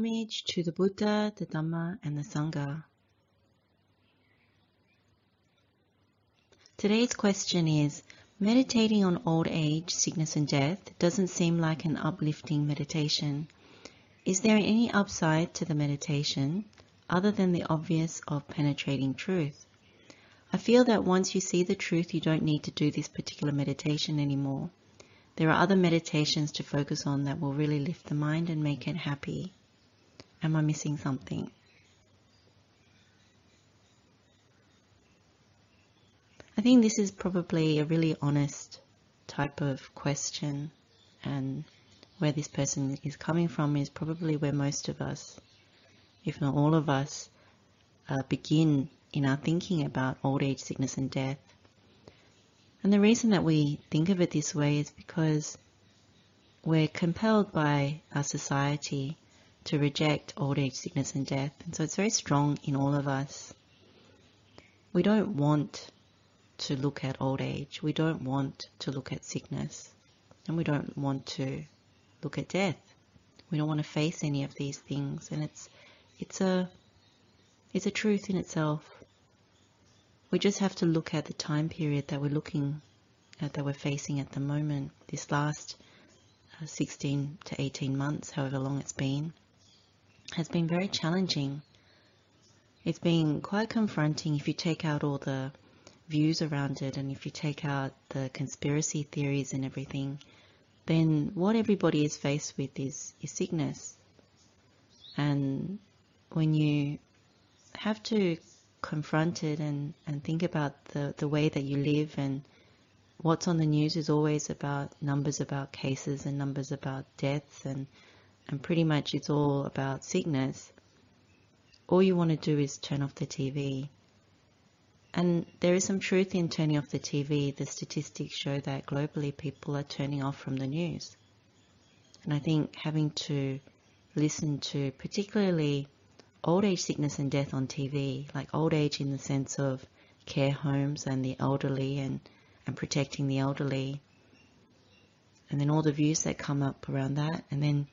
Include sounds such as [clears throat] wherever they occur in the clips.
Homage to the Buddha, the Dhamma, and the Sangha. Today's question is Meditating on old age, sickness, and death doesn't seem like an uplifting meditation. Is there any upside to the meditation other than the obvious of penetrating truth? I feel that once you see the truth, you don't need to do this particular meditation anymore. There are other meditations to focus on that will really lift the mind and make it happy. Am I missing something? I think this is probably a really honest type of question, and where this person is coming from is probably where most of us, if not all of us, uh, begin in our thinking about old age, sickness, and death. And the reason that we think of it this way is because we're compelled by our society to reject old age, sickness, and death. And so it's very strong in all of us. We don't want to look at old age. We don't want to look at sickness. And we don't want to look at death. We don't want to face any of these things. And it's it's a it's a truth in itself. We just have to look at the time period that we're looking at, that we're facing at the moment, this last uh, 16 to 18 months, however long it's been, has been very challenging. It's been quite confronting if you take out all the views around it, and if you take out the conspiracy theories and everything, then what everybody is faced with is, is sickness. And when you have to confront it and, and think about the, the way that you live and what's on the news is always about numbers about cases and numbers about deaths and, and pretty much it's all about sickness. All you want to do is turn off the TV and there is some truth in turning off the TV. The statistics show that globally people are turning off from the news. And I think having to listen to particularly old age sickness and death on TV, like old age in the sense of care homes and the elderly and, and protecting the elderly, and then all the views that come up around that, and then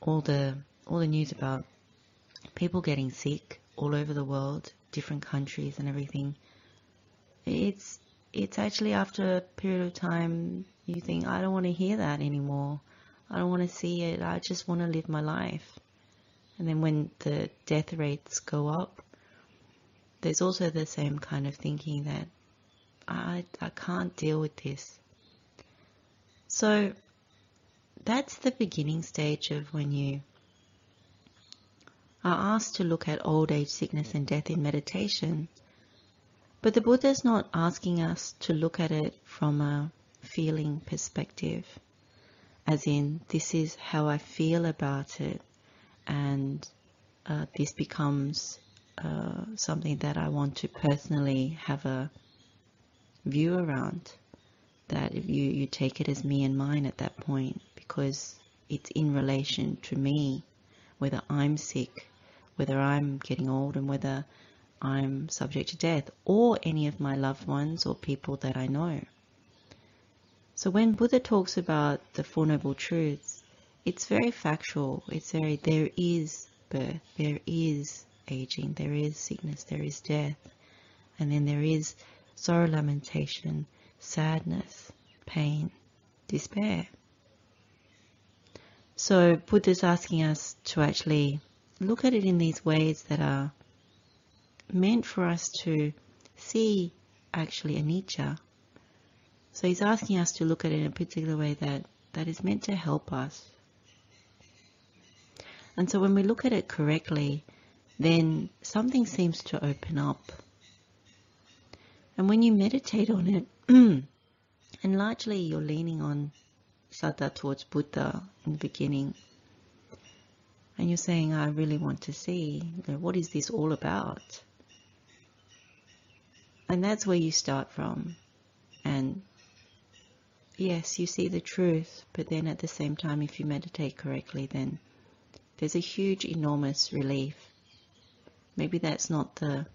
all the all the news about people getting sick all over the world, different countries and everything it's it's actually after a period of time you think I don't want to hear that anymore. I don't want to see it. I just want to live my life. And then when the death rates go up, there's also the same kind of thinking that I I can't deal with this. So that's the beginning stage of when you are asked to look at old age, sickness, and death in meditation. But the Buddha is not asking us to look at it from a feeling perspective, as in, this is how I feel about it, and uh, this becomes uh, something that I want to personally have a view around. That you, you take it as me and mine at that point, because it's in relation to me, whether I'm sick, whether I'm getting old, and whether I'm subject to death, or any of my loved ones or people that I know. So when Buddha talks about the Four Noble Truths, it's very factual. It's very, there is birth, there is aging, there is sickness, there is death, and then there is sorrow, lamentation, sadness, pain, despair. So Buddha's asking us to actually look at it in these ways that are meant for us to see actually anicca. So he's asking us to look at it in a particular way that, that is meant to help us. And so when we look at it correctly, then something seems to open up. And when you meditate on it, [clears throat] and largely you're leaning on Saddha towards Buddha in the beginning, and you're saying, I really want to see, you know, what is this all about? And that's where you start from. And yes, you see the truth, but then at the same time, if you meditate correctly, then there's a huge, enormous relief. Maybe that's not the,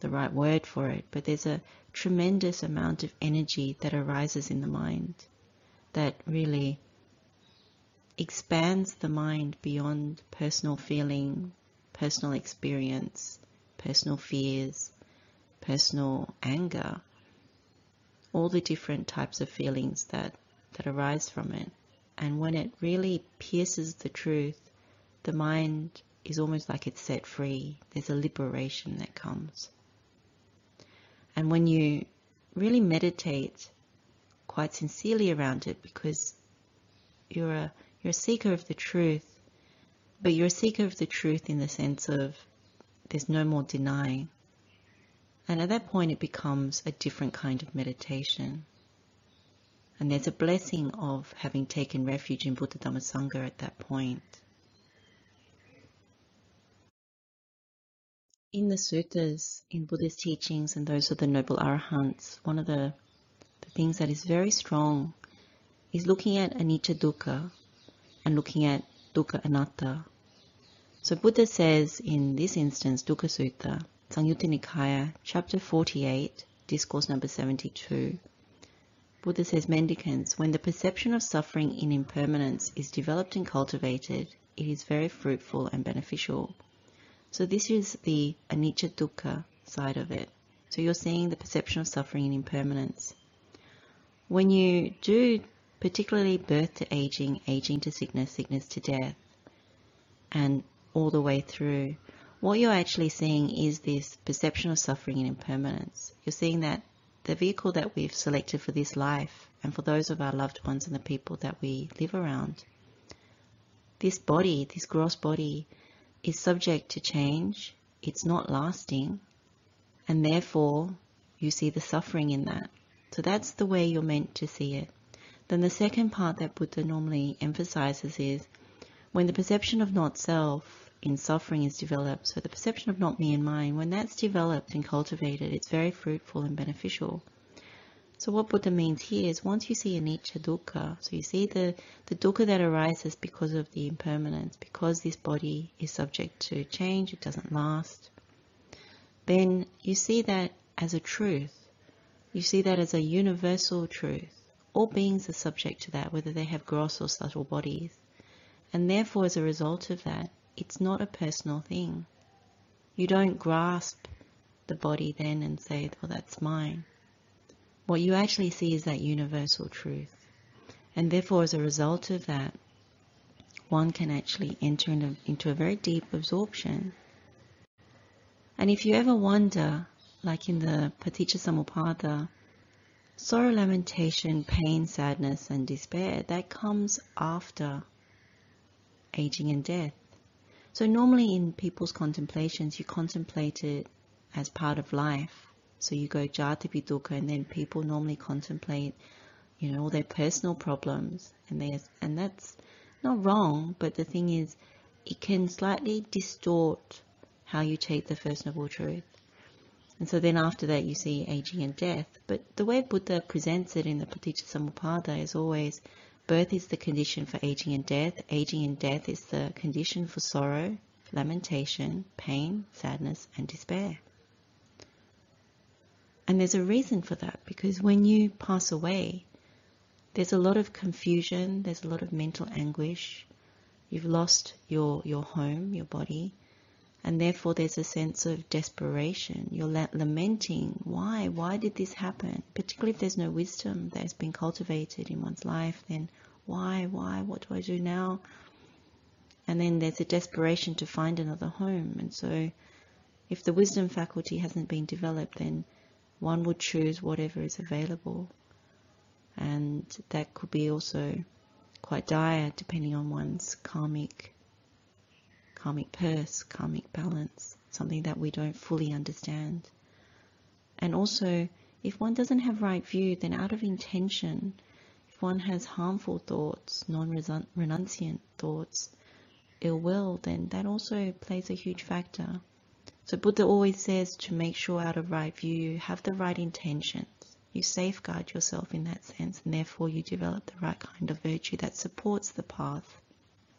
the right word for it, but there's a tremendous amount of energy that arises in the mind that really expands the mind beyond personal feeling, personal experience, personal fears, personal anger, all the different types of feelings that, that arise from it. And when it really pierces the truth, the mind is almost like it's set free. There's a liberation that comes. And when you really meditate quite sincerely around it, because you're a, you're a seeker of the truth, but you're a seeker of the truth in the sense of there's no more denying. And at that point, it becomes a different kind of meditation. And there's a blessing of having taken refuge in Buddha Dhamma Sangha at that point. In the suttas, in Buddhist teachings, and those of the Noble Arahants, one of the, the things that is very strong is looking at anicca dukkha and looking at dukkha anatta. So Buddha says in this instance, Dukkha Sutta, Samyutta Nikaya, chapter 48, discourse number 72. Buddha says, Mendicants, when the perception of suffering in impermanence is developed and cultivated, it is very fruitful and beneficial. So this is the anicca dukkha side of it. So you're seeing the perception of suffering in impermanence. When you do particularly birth to aging, aging to sickness, sickness to death, and all the way through, what you're actually seeing is this perception of suffering and impermanence. You're seeing that the vehicle that we've selected for this life and for those of our loved ones and the people that we live around, this body, this gross body, is subject to change, it's not lasting, and therefore you see the suffering in that. So that's the way you're meant to see it. Then the second part that Buddha normally emphasizes is when the perception of not self in suffering is developed, so the perception of not me and mine, when that's developed and cultivated, it's very fruitful and beneficial. So what Buddha means here is once you see anicca dukkha, so you see the, the dukkha that arises because of the impermanence, because this body is subject to change, it doesn't last, then you see that as a truth. You see that as a universal truth. All beings are subject to that, whether they have gross or subtle bodies. And therefore, as a result of that, it's not a personal thing. You don't grasp the body then and say, well, that's mine what you actually see is that universal truth. And therefore, as a result of that, one can actually enter into, into a very deep absorption. And if you ever wonder, like in the Paticca Samuppada, sorrow, lamentation, pain, sadness, and despair, that comes after aging and death. So normally in people's contemplations, you contemplate it as part of life. So you go jati dukkha, and then people normally contemplate, you know, all their personal problems, and there's, and that's not wrong, but the thing is, it can slightly distort how you take the First Noble Truth. And so then after that you see aging and death. But the way Buddha presents it in the Paticca is always birth is the condition for aging and death, aging and death is the condition for sorrow, lamentation, pain, sadness, and despair. And there's a reason for that because when you pass away, there's a lot of confusion, there's a lot of mental anguish. You've lost your, your home, your body, and therefore there's a sense of desperation. You're lamenting, why? Why did this happen? Particularly if there's no wisdom that has been cultivated in one's life, then why? Why? What do I do now? And then there's a desperation to find another home. And so if the wisdom faculty hasn't been developed, then one would choose whatever is available. And that could be also quite dire depending on one's karmic karmic purse, karmic balance, something that we don't fully understand. And also, if one doesn't have right view, then out of intention, if one has harmful thoughts, non-renunciant thoughts, ill will, then that also plays a huge factor. So Buddha always says to make sure out of right view you have the right intentions. You safeguard yourself in that sense and therefore you develop the right kind of virtue that supports the path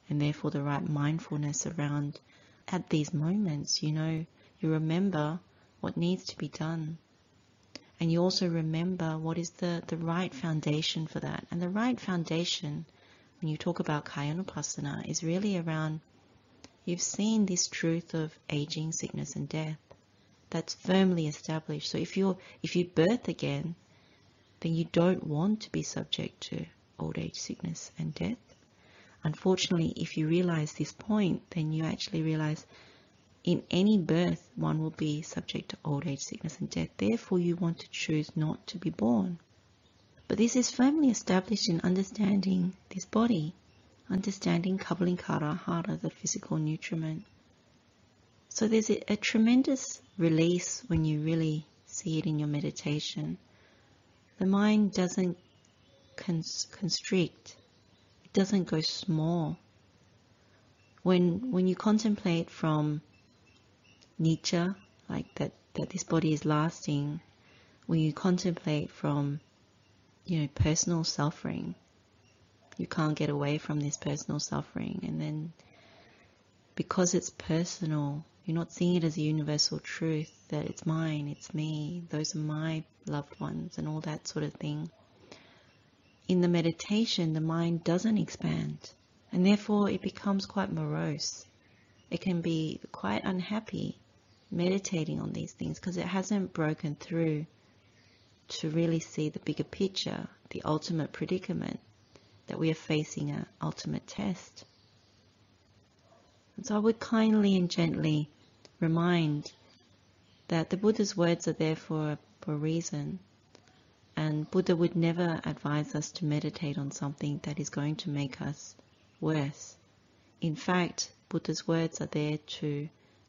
and therefore the right mindfulness around at these moments, you know, you remember what needs to be done. And you also remember what is the, the right foundation for that. And the right foundation when you talk about Kayanupassana, is really around you've seen this truth of aging, sickness, and death that's firmly established. So if you're if you birth again, then you don't want to be subject to old age, sickness, and death. Unfortunately, if you realize this point, then you actually realize in any birth one will be subject to old age, sickness, and death. Therefore, you want to choose not to be born. But this is firmly established in understanding this body, understanding Kara Hara, the physical nutriment. So there's a, a tremendous release when you really see it in your meditation. The mind doesn't cons- constrict, doesn't go small. When, when you contemplate from nature, like that, that this body is lasting, when you contemplate from, you know, personal suffering, you can't get away from this personal suffering, and then because it's personal, you're not seeing it as a universal truth that it's mine, it's me, those are my loved ones, and all that sort of thing. In the meditation, the mind doesn't expand, and therefore it becomes quite morose. It can be quite unhappy meditating on these things because it hasn't broken through to really see the bigger picture, the ultimate predicament that we are facing an ultimate test. And so I would kindly and gently remind that the Buddha's words are there for, for a reason. And Buddha would never advise us to meditate on something that is going to make us worse. In fact, Buddha's words are there to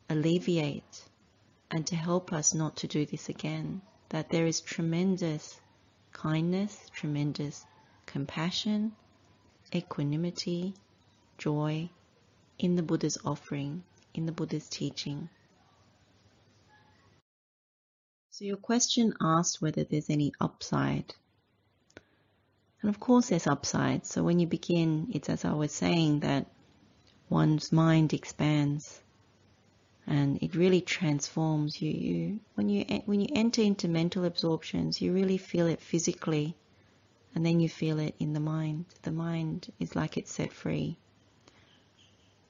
alleviate and to help us not to do this again. That there is tremendous kindness, tremendous compassion, equanimity, joy in the Buddha's offering, in the Buddha's teaching. So your question asked whether there's any upside. And of course there's upside. So when you begin, it's as I was saying that one's mind expands and it really transforms you. you when you when you enter into mental absorptions, you really feel it physically and then you feel it in the mind. The mind is like it's set free.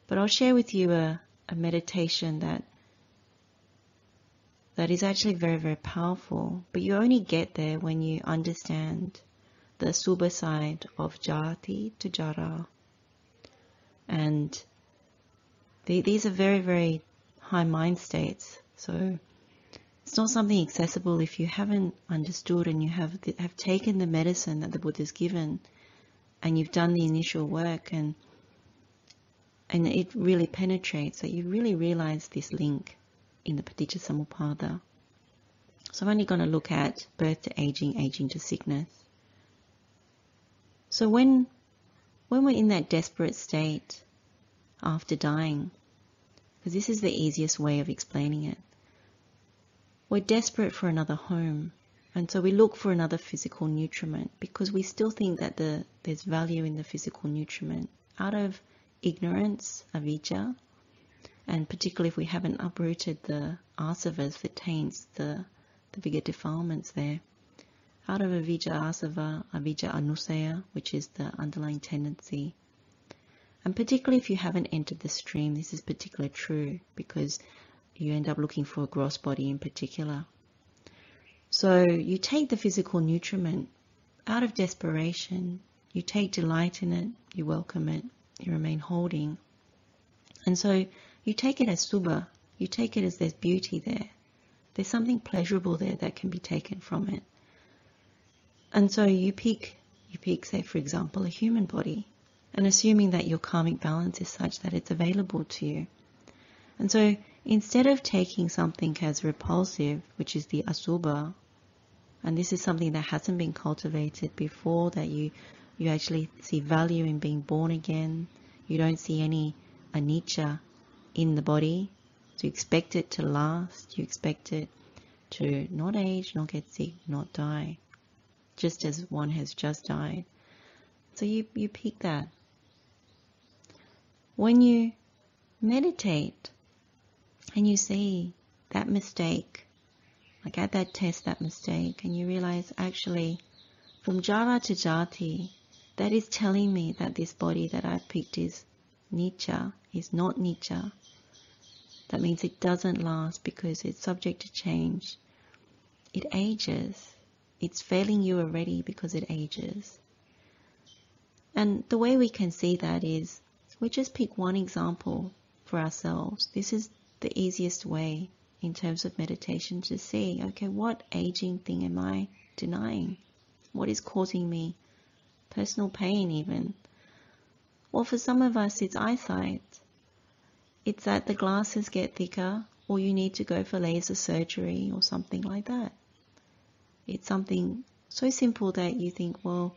But I'll share with you a, a meditation that that is actually very, very powerful. But you only get there when you understand the subha side of jati to jara. And the, these are very, very high mind states. So it's not something accessible if you haven't understood and you have have taken the medicine that the Buddha's given and you've done the initial work and and it really penetrates that you really realize this link in the Paticca Samuppada. So I'm only going to look at birth to aging, aging to sickness. So when when we're in that desperate state after dying, because this is the easiest way of explaining it, we're desperate for another home. And so we look for another physical nutriment because we still think that the, there's value in the physical nutriment out of ignorance, avijja, and particularly if we haven't uprooted the asavas that taints the, the bigger defilements there. Out of avijja asava, avijja anusaya, which is the underlying tendency. And particularly if you haven't entered the stream, this is particularly true because you end up looking for a gross body in particular. So you take the physical nutriment out of desperation, you take delight in it, you welcome it, you remain holding. And so you take it as subha, you take it as there's beauty there. There's something pleasurable there that can be taken from it. And so you pick, you pick, say, for example, a human body, and assuming that your karmic balance is such that it's available to you. And so instead of taking something as repulsive, which is the asubha, and this is something that hasn't been cultivated before, that you, you actually see value in being born again, you don't see any anicca in the body. So you expect it to last, you expect it to not age, not get sick, not die, just as one has just died. So you, you pick that. When you meditate and you see that mistake, like at that test, that mistake, and you realize actually from jara to jati, that is telling me that this body that I've picked is Nicha, is not nicca. That means it doesn't last because it's subject to change. It ages. It's failing you already because it ages. And the way we can see that is we just pick one example for ourselves. This is the easiest way in terms of meditation to see okay, what aging thing am I denying? What is causing me personal pain, even? Well, for some of us, it's eyesight. It's that the glasses get thicker, or you need to go for laser surgery or something like that. It's something so simple that you think, well,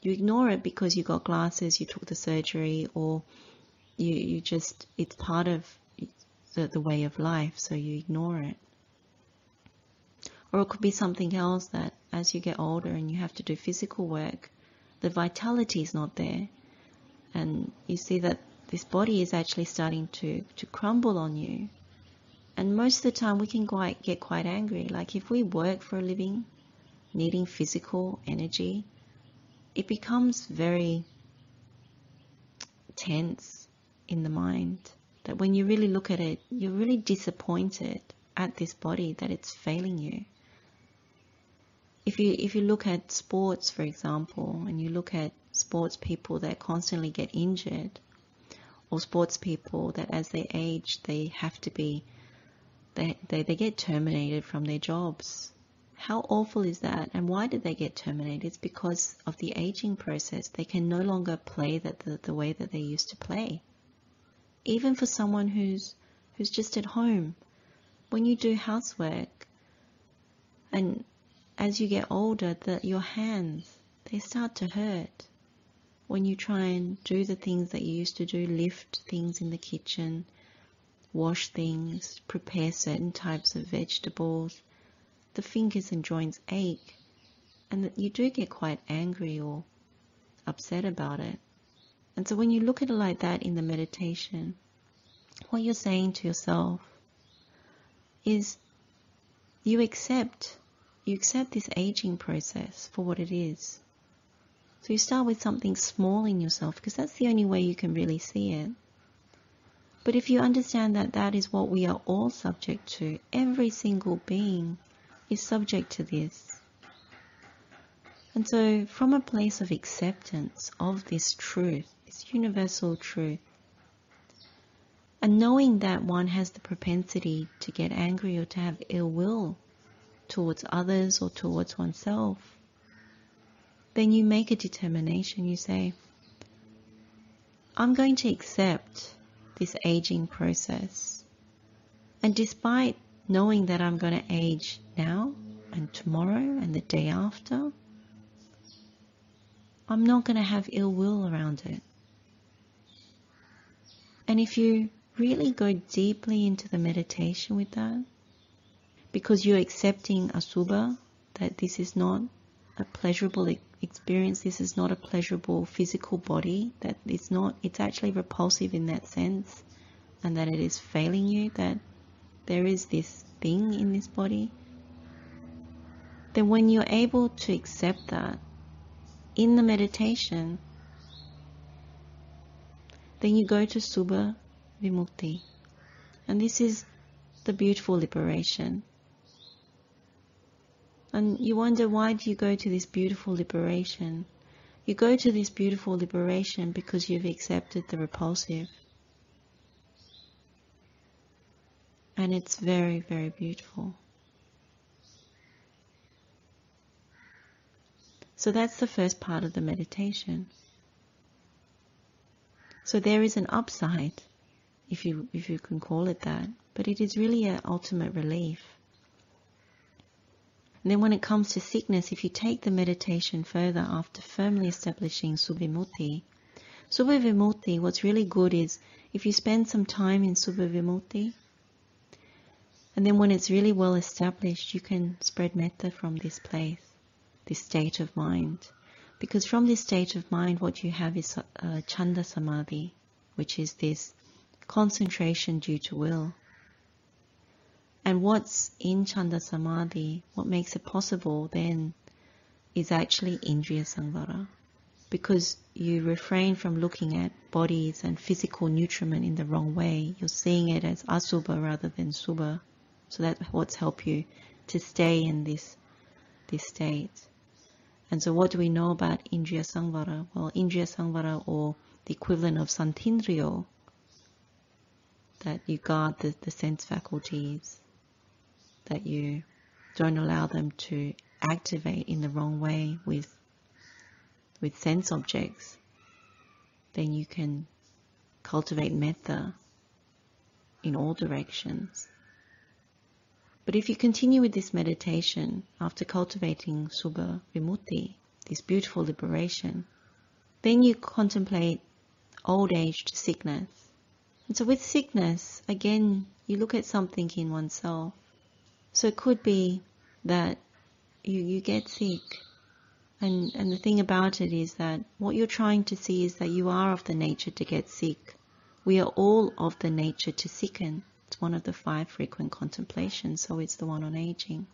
you ignore it because you got glasses, you took the surgery, or you, you just, it's part of the, the way of life, so you ignore it. Or it could be something else that as you get older and you have to do physical work, the vitality is not there. And you see that this body is actually starting to, to crumble on you. And most of the time we can quite get quite angry. Like if we work for a living, needing physical energy, it becomes very tense in the mind. That when you really look at it, you're really disappointed at this body that it's failing you. If you if you look at sports, for example, and you look at sports people that constantly get injured, or sports people that as they age they have to be they, they, they get terminated from their jobs. How awful is that? And why did they get terminated? It's because of the aging process. They can no longer play that the, the way that they used to play. Even for someone who's who's just at home, when you do housework, and as you get older, that your hands they start to hurt when you try and do the things that you used to do, lift things in the kitchen, wash things, prepare certain types of vegetables, the fingers and joints ache, and that you do get quite angry or upset about it. And so when you look at it like that in the meditation, what you're saying to yourself is you accept you accept this aging process for what it is. So you start with something small in yourself because that's the only way you can really see it. But if you understand that that is what we are all subject to, every single being is subject to this. And so, from a place of acceptance of this truth, this universal truth, and knowing that one has the propensity to get angry or to have ill will towards others or towards oneself, then you make a determination. You say, I'm going to accept this aging process. And despite knowing that I'm going to age now and tomorrow and the day after, I'm not going to have ill will around it. And if you really go deeply into the meditation with that, because you're accepting asubha, that this is not a pleasurable experience. This is not a pleasurable physical body. That it's not. It's actually repulsive in that sense, and that it is failing you. That there is this thing in this body. Then, when you're able to accept that in the meditation, then you go to Subha Vimukti. And this is the beautiful liberation. And you wonder why do you go to this beautiful liberation? You go to this beautiful liberation because you've accepted the repulsive. And it's very, very beautiful. So that's the first part of the meditation. So there is an upside, if you if you can call it that, but it is really an ultimate relief. And then when it comes to sickness, if you take the meditation further after firmly establishing Subhavimutti, Subhavimutti, what's really good is if you spend some time in Subhavimutti, and then when it's really well established, you can spread metta from this place, this state of mind. Because from this state of mind, what you have is uh, chanda samadhi, which is this concentration due to will. And what's in Chanda Samadhi, what makes it possible then, is actually Indriya Samvara. because you refrain from looking at bodies and physical nutriment in the wrong way. You're seeing it as asubha rather than subha. So that's what's helped you to stay in this this state. And so what do we know about Indriya Samvara? Well, Indriya Samvara or the equivalent of Santindriyo, that you guard the, the sense faculties, that you don't allow them to activate in the wrong way with with sense objects, then you can cultivate metta in all directions. But if you continue with this meditation after cultivating Subha Vimutti, this beautiful liberation, then you contemplate old age to sickness. And so with sickness, again, you look at something in oneself. So it could be that you, you get sick. And, and the thing about it is that what you're trying to see is that you are of the nature to get sick. We are all of the nature to sicken. It's one of the five frequent contemplations, so it's the one on aging.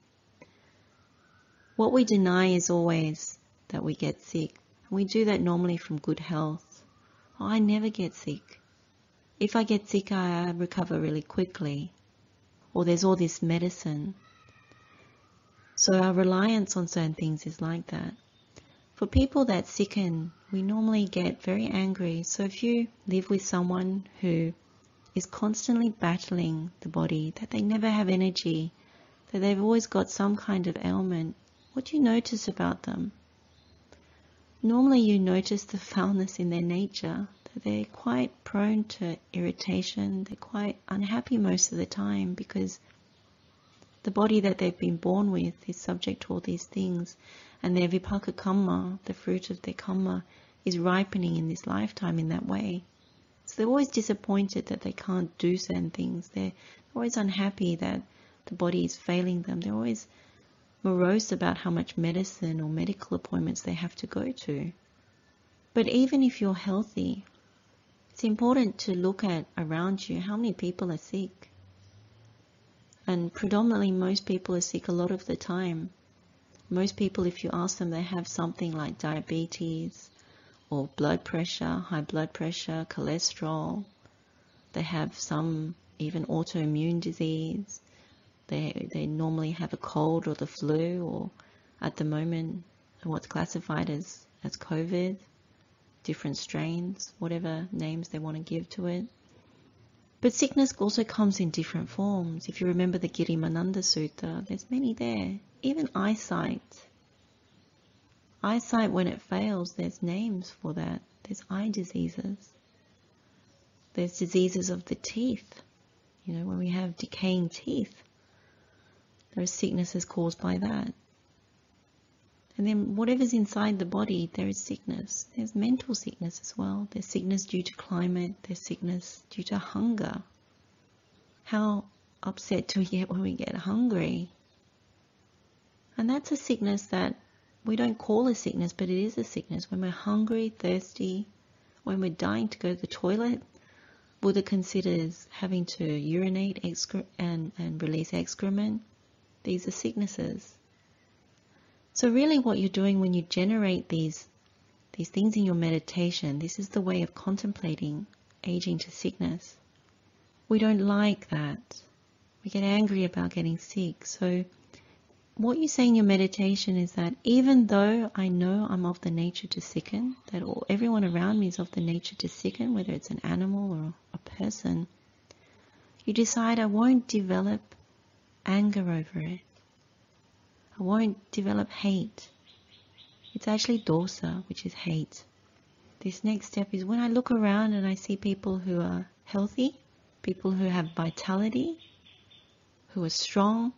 What we deny is always that we get sick. We do that normally from good health. Oh, I never get sick. If I get sick, I recover really quickly. Or there's all this medicine. So our reliance on certain things is like that. For people that sicken, we normally get very angry. So if you live with someone who is constantly battling the body, that they never have energy, that they've always got some kind of ailment, what do you notice about them? Normally, you notice the foulness in their nature, they're quite prone to irritation, they're quite unhappy most of the time because the body that they've been born with is subject to all these things, and their vipaka karma, the fruit of their karma, is ripening in this lifetime in that way. So they're always disappointed that they can't do certain things. They're always unhappy that the body is failing them. They're always morose about how much medicine or medical appointments they have to go to. But even if you're healthy, it's important to look at around you how many people are sick. And predominantly, most people are sick a lot of the time. Most people, if you ask them, they have something like diabetes, or blood pressure, high blood pressure, cholesterol. They have some even autoimmune disease. They, they normally have a cold or the flu, or at the moment, what's classified as, as COVID, different strains, whatever names they want to give to it. But sickness also comes in different forms. If you remember the Girimananda Sutta, there's many there. Even eyesight Eyesight, when it fails, there's names for that. There's eye diseases. There's diseases of the teeth. You know, when we have decaying teeth, there are sicknesses caused by that. And then whatever's inside the body, there is sickness. There's mental sickness as well. There's sickness due to climate. There's sickness due to hunger. How upset do we get when we get hungry? And that's a sickness that we don't call a sickness, but it is a sickness. When we're hungry, thirsty, when we're dying to go to the toilet, Buddha considers having to urinate excre- and, and release excrement. These are sicknesses. So really what you're doing when you generate these these things in your meditation, this is the way of contemplating aging to sickness. We don't like that. We get angry about getting sick. So what you say in your meditation is that even though I know I'm of the nature to sicken, that all, everyone around me is of the nature to sicken, whether it's an animal or a person, you decide I won't develop anger over it. I won't develop hate. It's actually dosa, which is hate. This next step is when I look around and I see people who are healthy, people who have vitality, who are strong,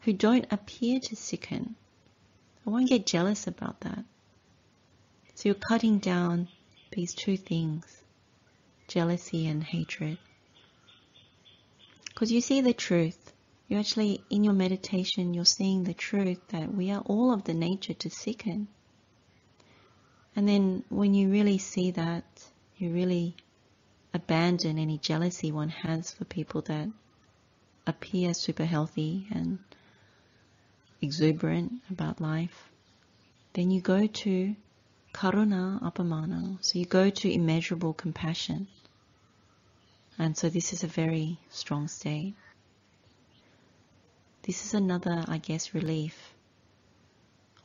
who don't appear to sicken. I won't get jealous about that. So you're cutting down these two things, jealousy and hatred. Because you see the truth. You actually, in your meditation, you're seeing the truth that we are all of the nature to sicken. And then when you really see that, you really abandon any jealousy one has for people that appear super healthy and exuberant about life, then you go to karuna apamana. So you go to immeasurable compassion. And so this is a very strong state. This is another, I guess, relief.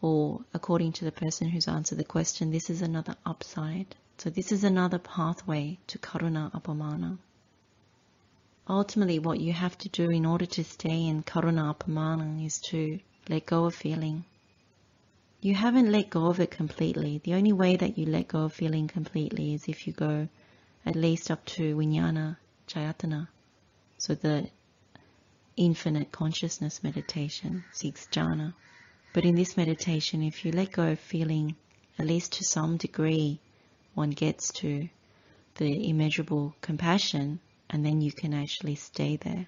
Or according to the person who's answered the question, this is another upside. So this is another pathway to karuna apamana. Ultimately, what you have to do in order to stay in karuna apamana is to let go of feeling. You haven't let go of it completely. The only way that you let go of feeling completely is if you go at least up to Vijnana Chayatana. So the infinite consciousness meditation, six jhana. But in this meditation, if you let go of feeling, at least to some degree, one gets to the immeasurable compassion, and then you can actually stay there.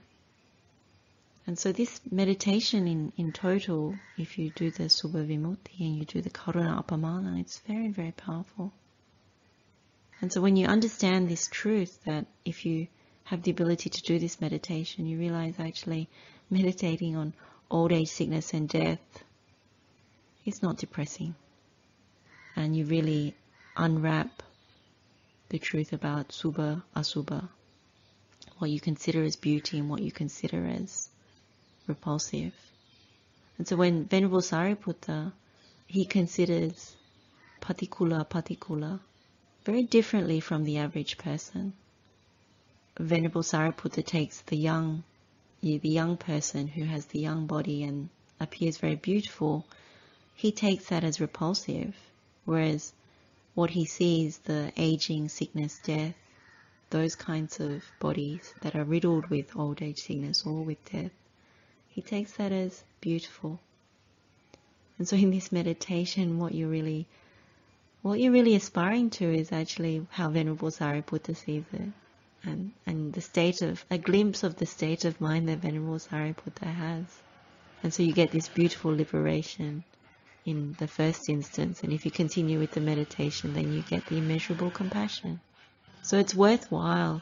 And so this meditation in, in total, if you do the Subha Vimutti and you do the Karuna Apamana, it's very, very powerful. And so when you understand this truth that if you have the ability to do this meditation, you realize actually meditating on old age, sickness and death is not depressing. And you really unwrap the truth about Subha, Asubha, what you consider as beauty and what you consider as repulsive. And so when Venerable Sariputta, he considers patikula patikula very differently from the average person. Venerable Sariputta takes the young, the young person who has the young body and appears very beautiful, he takes that as repulsive, whereas what he sees, the aging, sickness, death, those kinds of bodies that are riddled with old age, sickness, or with death, he takes that as beautiful. And so in this meditation, what you're really what you're really aspiring to is actually how Venerable Sariputta sees it. And, and the state of, a glimpse of the state of mind that Venerable Sariputta has. And so you get this beautiful liberation in the first instance. And if you continue with the meditation, then you get the immeasurable compassion. So it's worthwhile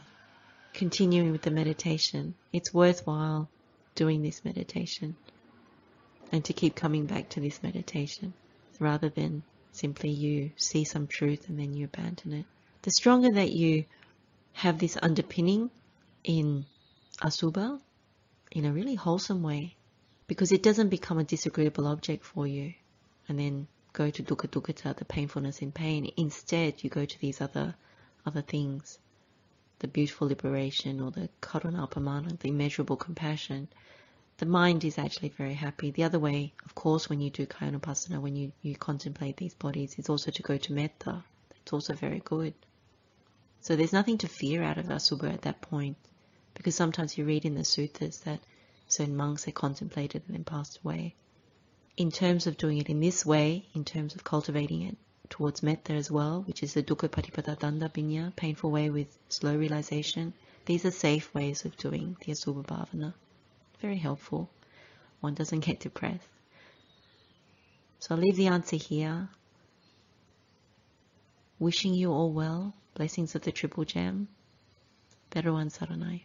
continuing with the meditation. It's worthwhile doing this meditation and to keep coming back to this meditation rather than simply you see some truth and then you abandon it. The stronger that you have this underpinning in asubha in a really wholesome way because it doesn't become a disagreeable object for you and then go to dukkha dukkhata, the painfulness in pain. Instead, you go to these other other things, the beautiful liberation or the karuna apamana, the immeasurable compassion the mind is actually very happy. The other way, of course, when you do Kayanupassana, when you, you contemplate these bodies, is also to go to metta. It's also very good. So there's nothing to fear out of Asubha at that point, because sometimes you read in the suttas that certain monks had contemplated and then passed away. In terms of doing it in this way, in terms of cultivating it towards metta as well, which is the dukkha patipada dandhabhinna, painful way with slow realization, these are safe ways of doing the Asubha Bhavana very helpful. One doesn't get depressed. So I'll leave the answer here. Wishing you all well. Blessings of the Triple Gem. Better one Saranai.